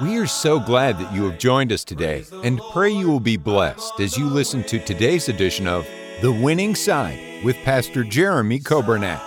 We are so glad that you have joined us today and pray you will be blessed as you listen to today's edition of The Winning Side with Pastor Jeremy Coburnett.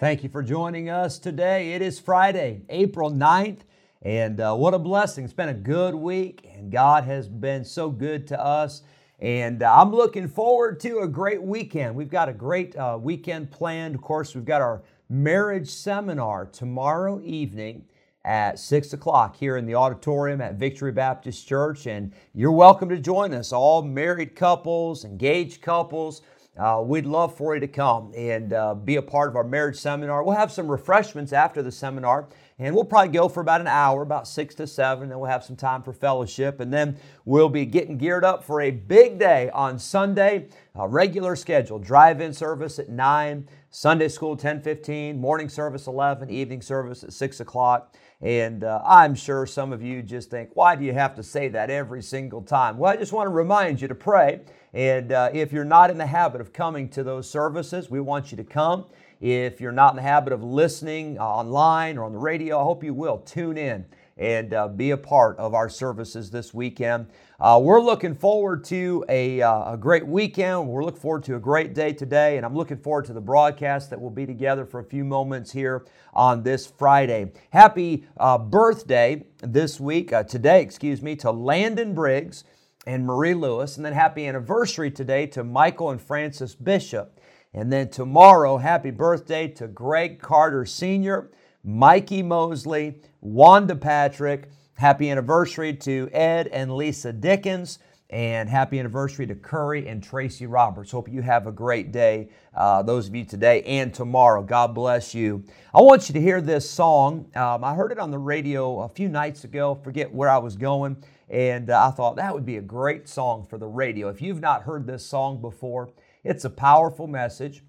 Thank you for joining us today. It is Friday, April 9th, and uh, what a blessing. It's been a good week, and God has been so good to us. And uh, I'm looking forward to a great weekend. We've got a great uh, weekend planned. Of course, we've got our marriage seminar tomorrow evening at 6 o'clock here in the auditorium at Victory Baptist Church. And you're welcome to join us, all married couples, engaged couples. Uh, we'd love for you to come and uh, be a part of our marriage seminar. We'll have some refreshments after the seminar, and we'll probably go for about an hour, about six to seven. Then we'll have some time for fellowship, and then we'll be getting geared up for a big day on Sunday. A regular schedule: drive-in service at nine, Sunday school 10:15, morning service 11, evening service at six o'clock. And uh, I'm sure some of you just think, why do you have to say that every single time? Well, I just want to remind you to pray. And uh, if you're not in the habit of coming to those services, we want you to come. If you're not in the habit of listening uh, online or on the radio, I hope you will tune in and uh, be a part of our services this weekend. Uh, we're looking forward to a, uh, a, great weekend. We're looking forward to a great day today, and I'm looking forward to the broadcast that we'll be together for a few moments here on this Friday. Happy uh, birthday this week, uh, today, excuse me, to Landon Briggs and Marie Lewis, and then happy anniversary today to Michael and Francis Bishop. And then tomorrow, happy birthday to Greg Carter Sr., Mikey Mosley, Wanda Patrick. Happy anniversary to Ed and Lisa Dickens. And happy anniversary to Curry and Tracy Roberts. Hope you have a great day, uh, those of you today and tomorrow. God bless you. I want you to hear this song. Um, I heard it on the radio a few nights ago. Forget where I was going. And uh, I thought that would be a great song for the radio. If you've not heard this song before, it's a powerful message.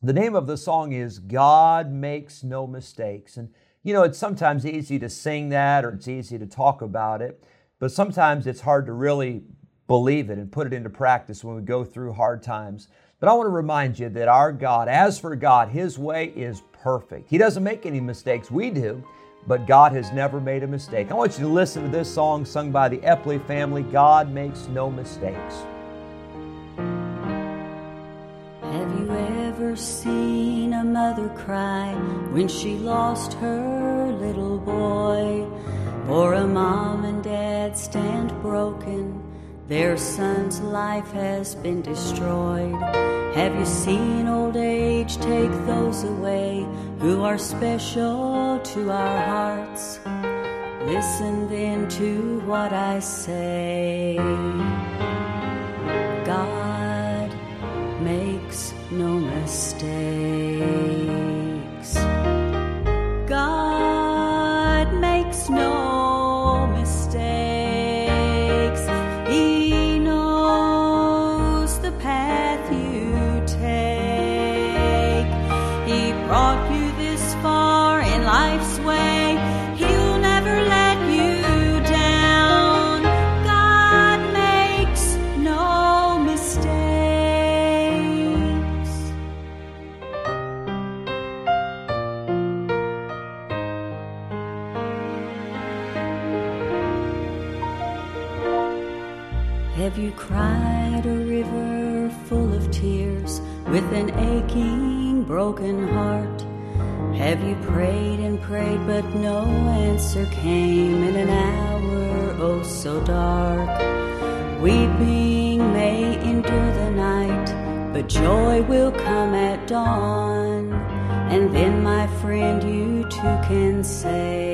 The name of the song is God Makes No Mistakes. And you know, it's sometimes easy to sing that or it's easy to talk about it, but sometimes it's hard to really believe it and put it into practice when we go through hard times. But I want to remind you that our God, as for God, His way is perfect. He doesn't make any mistakes. We do, but God has never made a mistake. I want you to listen to this song sung by the Epley family God Makes No Mistakes. Mother cry when she lost her little boy? Or a mom and dad stand broken, their son's life has been destroyed. Have you seen old age take those away who are special to our hearts? Listen then to what I say. God makes no mistakes. Cried a river full of tears with an aching, broken heart? Have you prayed and prayed, but no answer came in an hour oh so dark? Weeping may endure the night, but joy will come at dawn. And then, my friend, you too can say,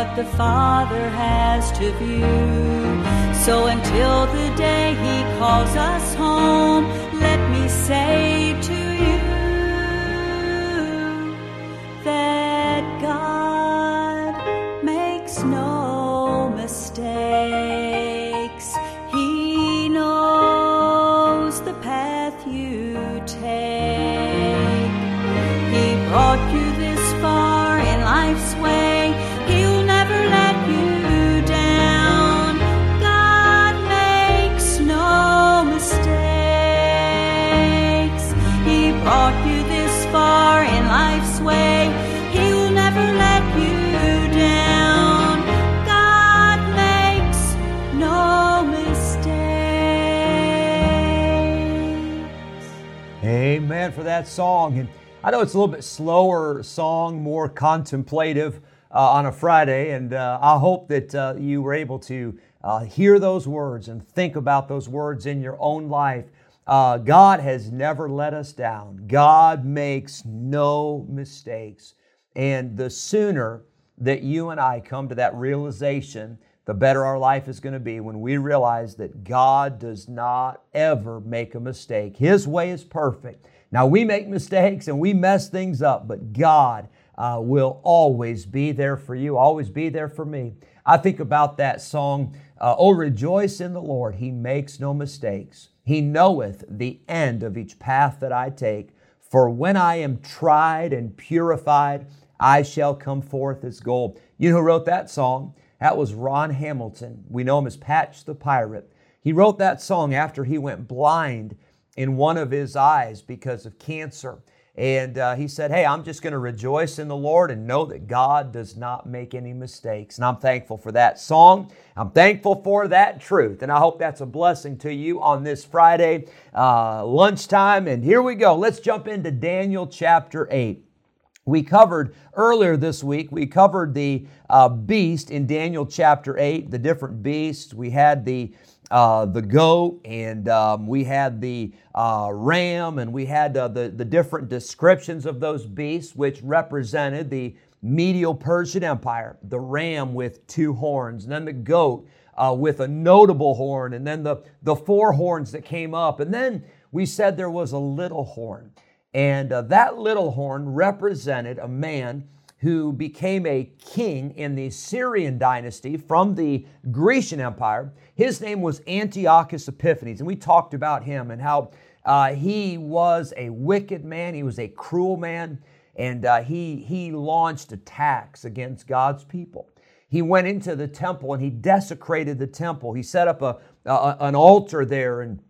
what the Father has to view. So until the day He calls us home, let me say to you that God makes no mistakes. He knows the path you take. He brought you this far in life's way. Amen for that song. And I know it's a little bit slower song, more contemplative uh, on a Friday, and uh, I hope that uh, you were able to uh, hear those words and think about those words in your own life. Uh, God has never let us down. God makes no mistakes. And the sooner that you and I come to that realization, the better our life is going to be when we realize that God does not ever make a mistake. His way is perfect. Now, we make mistakes and we mess things up, but God uh, will always be there for you, always be there for me. I think about that song, uh, Oh, rejoice in the Lord. He makes no mistakes. He knoweth the end of each path that I take. For when I am tried and purified, I shall come forth as gold. You know who wrote that song? That was Ron Hamilton. We know him as Patch the Pirate. He wrote that song after he went blind in one of his eyes because of cancer. And uh, he said, Hey, I'm just going to rejoice in the Lord and know that God does not make any mistakes. And I'm thankful for that song. I'm thankful for that truth. And I hope that's a blessing to you on this Friday uh, lunchtime. And here we go. Let's jump into Daniel chapter 8. We covered earlier this week, we covered the uh, beast in Daniel chapter 8, the different beasts. We had the uh, the goat, and um, we had the uh, ram, and we had uh, the, the different descriptions of those beasts, which represented the Medo-Persian Empire, the ram with two horns, and then the goat uh, with a notable horn, and then the, the four horns that came up. And then we said there was a little horn, and uh, that little horn represented a man who became a king in the Syrian dynasty from the Grecian Empire. His name was Antiochus Epiphanes, and we talked about him and how uh, he was a wicked man, he was a cruel man, and uh, he, he launched attacks against God's people. He went into the temple and he desecrated the temple. He set up a, a an altar there and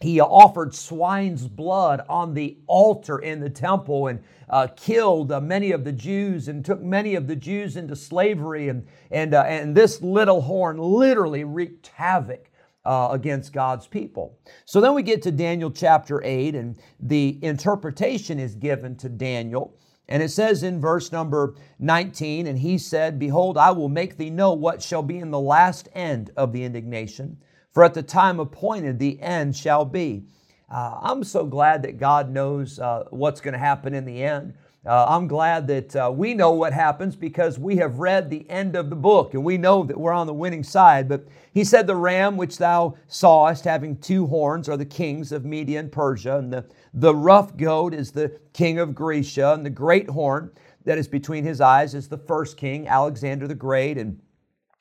he offered swine's blood on the altar in the temple and uh, killed uh, many of the Jews and took many of the Jews into slavery. And, and, uh, and this little horn literally wreaked havoc uh, against God's people. So then we get to Daniel chapter 8, and the interpretation is given to Daniel. And it says in verse number 19, And he said, Behold, I will make thee know what shall be in the last end of the indignation for at the time appointed the end shall be. Uh, I'm so glad that God knows uh, what's going to happen in the end. Uh, I'm glad that uh, we know what happens because we have read the end of the book and we know that we're on the winning side. But he said, The ram which thou sawest having two horns are the kings of Media and Persia, and the, the rough goat is the king of Grecia, and the great horn that is between his eyes is the first king, Alexander the Great. And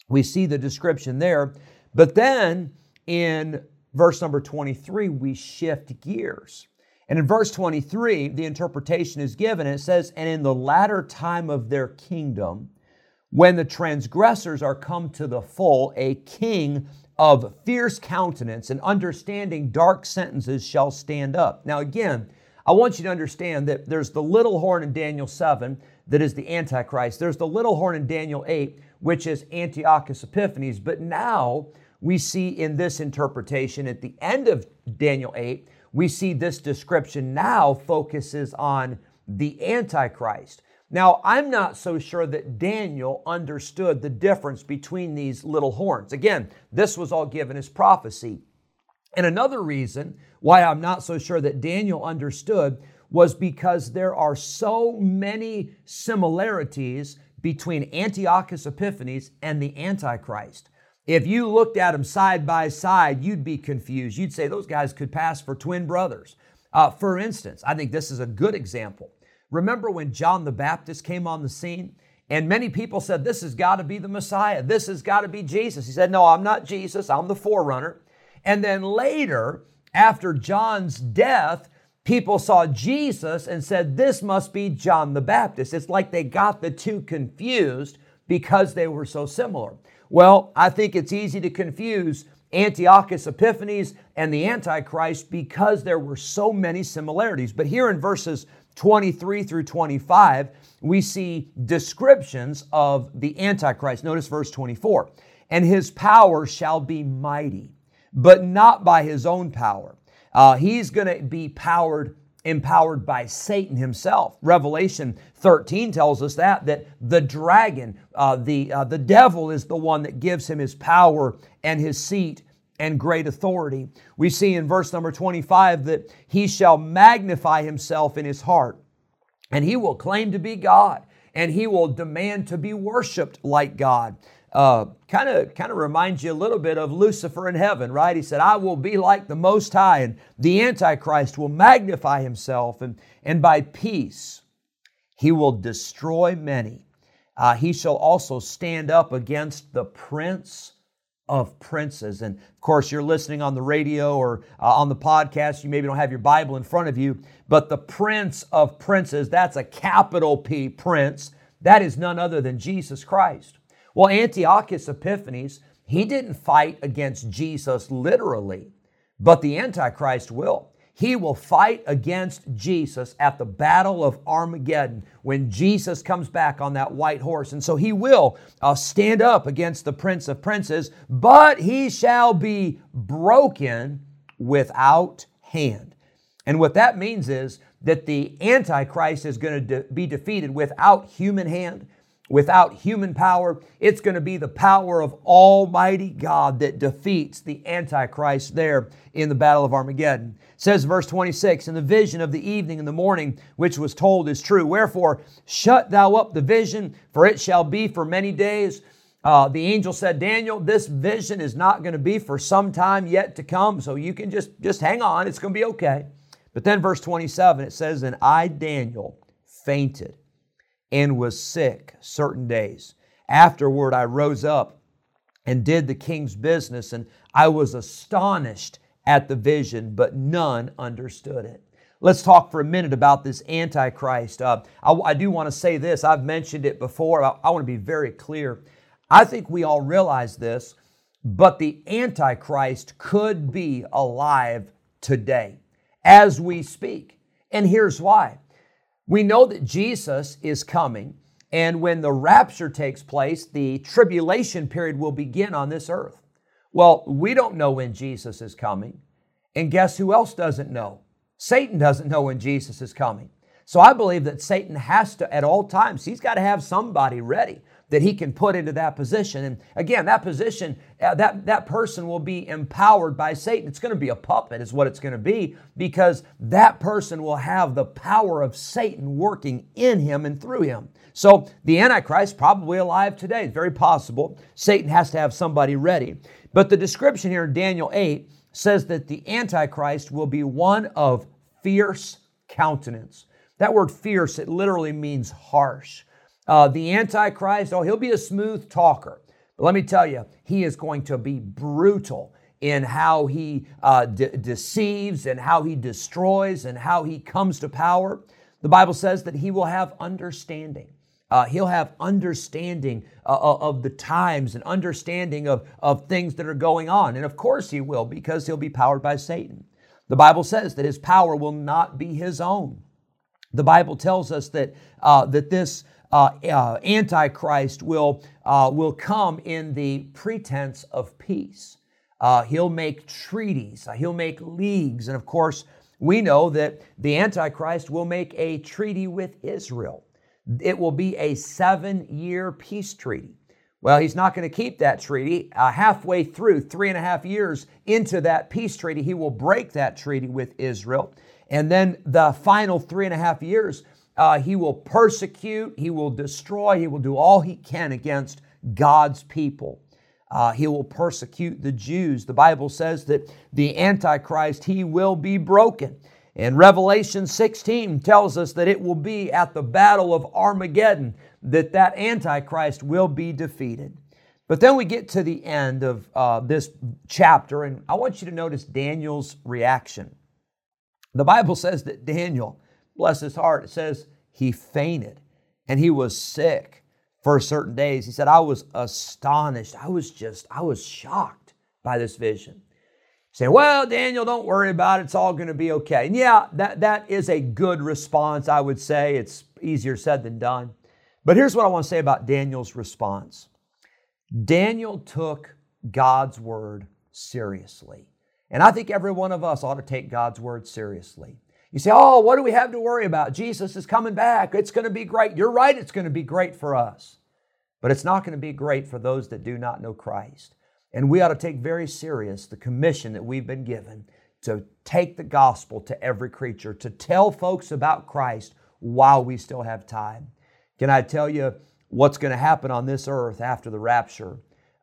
we see the description there. But then in verse number 23, we shift gears. And in verse 23, the interpretation is given. It says, And in the latter time of their kingdom, when the transgressors are come to the full, a king of fierce countenance and understanding dark sentences shall stand up. Now, again, I want you to understand that there's the little horn in Daniel 7 that is the Antichrist. There's the little horn in Daniel 8, which is Antiochus Epiphanes. But now, we see in this interpretation at the end of Daniel 8, we see this description now focuses on the Antichrist. Now, I'm not so sure that Daniel understood the difference between these little horns. Again, this was all given as prophecy. And another reason why I'm not so sure that Daniel understood was because there are so many similarities between Antiochus Epiphanes and the Antichrist. If you looked at them side by side, you'd be confused. You'd say those guys could pass for twin brothers. Uh, for instance, I think this is a good example. Remember when John the Baptist came on the scene? And many people said, This has got to be the Messiah. This has got to be Jesus. He said, No, I'm not Jesus. I'm the forerunner. And then later, after John's death, people saw Jesus and said, This must be John the Baptist. It's like they got the two confused because they were so similar. Well, I think it's easy to confuse Antiochus Epiphanes and the Antichrist because there were so many similarities. But here in verses 23 through 25, we see descriptions of the Antichrist. Notice verse 24. And his power shall be mighty, but not by his own power. Uh, he's going to be powered empowered by Satan himself. Revelation 13 tells us that that the dragon, uh, the uh, the devil, is the one that gives him his power and his seat and great authority. We see in verse number 25 that he shall magnify himself in his heart, and he will claim to be God, and he will demand to be worshiped like God. Kind of, kind of reminds you a little bit of Lucifer in heaven, right? He said, "I will be like the Most High," and the Antichrist will magnify himself, and and by peace he will destroy many. Uh, he shall also stand up against the prince of princes. And of course, you're listening on the radio or uh, on the podcast. You maybe don't have your Bible in front of you, but the prince of princes, that's a capital P, prince. That is none other than Jesus Christ. Well, Antiochus Epiphanes, he didn't fight against Jesus literally, but the Antichrist will. He will fight against Jesus at the Battle of Armageddon when Jesus comes back on that white horse. And so he will uh, stand up against the Prince of Princes, but he shall be broken without hand. And what that means is that the Antichrist is going to de- be defeated without human hand without human power. It's going to be the power of Almighty God that defeats the Antichrist there in the Battle of Armageddon. It says verse 26, And the vision of the evening and the morning which was told is true. Wherefore, shut thou up the vision, for it shall be for many days. Uh, the angel said, Daniel, this vision is not going to be for some time yet to come, so you can just, just hang on. It's going to be okay. But then, verse 27, it says, And I, Daniel, fainted and was sick certain days. Afterward, I rose up and did the king's business, and I was astonished at the vision, but none understood it. Let's talk for a minute about this Antichrist. Uh, I, I, do want to say this. I've mentioned it before. I, I want to be very clear. I think we all realize this, but the Antichrist could be alive today as we speak. And here's why we know that Jesus is coming, and when the rapture takes place, the tribulation period will begin on this earth. Well, we don't know when Jesus is coming. And guess who else doesn't know? Satan doesn't know when Jesus is coming. So I believe that Satan has to, at all times, he's got to have somebody ready that he can put into that position. And again, that position, uh, that, that person will be empowered by Satan. It's going to be a puppet, is what it's going to be, because that person will have the power of Satan working in him and through him. So the Antichrist probably alive today. It's very possible. Satan has to have somebody ready. But the description here in Daniel 8 says that the Antichrist will be one of fierce countenance. That word fierce, it literally means harsh. Uh, the Antichrist, oh, he'll be a smooth talker. But let me tell you, he is going to be brutal in how he uh, de- deceives and how he destroys and how he comes to power. The Bible says that he will have understanding. Uh, he'll have understanding uh, uh of the times and understanding of, of things that are going on. And of course he will, because he'll be powered by Satan. The Bible says that his power will not be his own. The Bible tells us that, uh, that this Antichrist will, uh, will come in the pretense of peace. Uh, he'll make treaties, uh, he'll make leagues, and of course, we know that the Antichrist will make a treaty with Israel. It will be a seven year peace treaty. Well, he's not going to keep that treaty. Uh, halfway through, three and a half years into that peace treaty, he will break that treaty with Israel. And then the final three and a half years, uh, he will persecute, he will destroy, he will do all he can against God's people. Uh, he will persecute the Jews. The Bible says that the Antichrist, he will be broken. And Revelation 16 tells us that it will be at the battle of Armageddon that that Antichrist will be defeated. But then we get to the end of uh, this chapter, and I want you to notice Daniel's reaction. The Bible says that Daniel, bless his heart, it says he fainted and he was sick for certain days. He said, I was astonished. I was just, I was shocked by this vision. Say, well, Daniel, don't worry about it. It's all going to be okay. And yeah, that, that is a good response, I would say. It's easier said than done. But here's what I want to say about Daniel's response Daniel took God's word seriously. And I think every one of us ought to take God's word seriously. You say, oh, what do we have to worry about? Jesus is coming back. It's going to be great. You're right, it's going to be great for us. But it's not going to be great for those that do not know Christ. And we ought to take very serious the commission that we've been given to take the gospel to every creature, to tell folks about Christ while we still have time. Can I tell you what's going to happen on this earth after the rapture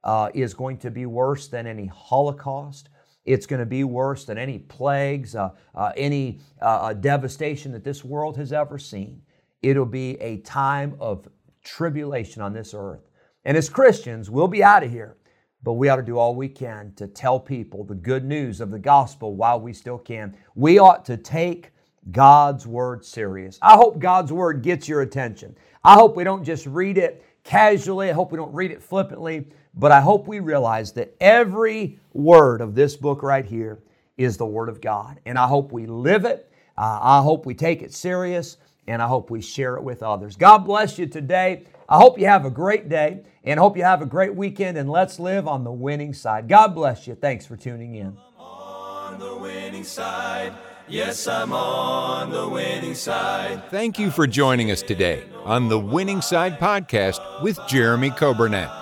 uh, is going to be worse than any Holocaust, it's going to be worse than any plagues, uh, uh, any uh, uh, devastation that this world has ever seen. It'll be a time of tribulation on this earth. And as Christians, we'll be out of here, but we ought to do all we can to tell people the good news of the gospel while we still can. We ought to take God's word serious. I hope God's word gets your attention. I hope we don't just read it casually. I hope we don't read it flippantly. But I hope we realize that every word of this book right here is the Word of God. And I hope we live it. Uh, I hope we take it serious. And I hope we share it with others. God bless you today. I hope you have a great day and hope you have a great weekend. And let's live on the winning side. God bless you. Thanks for tuning in. On the winning side. Yes, I'm on the winning side. Thank you for joining us today on the Winning Side podcast with Jeremy Coburnett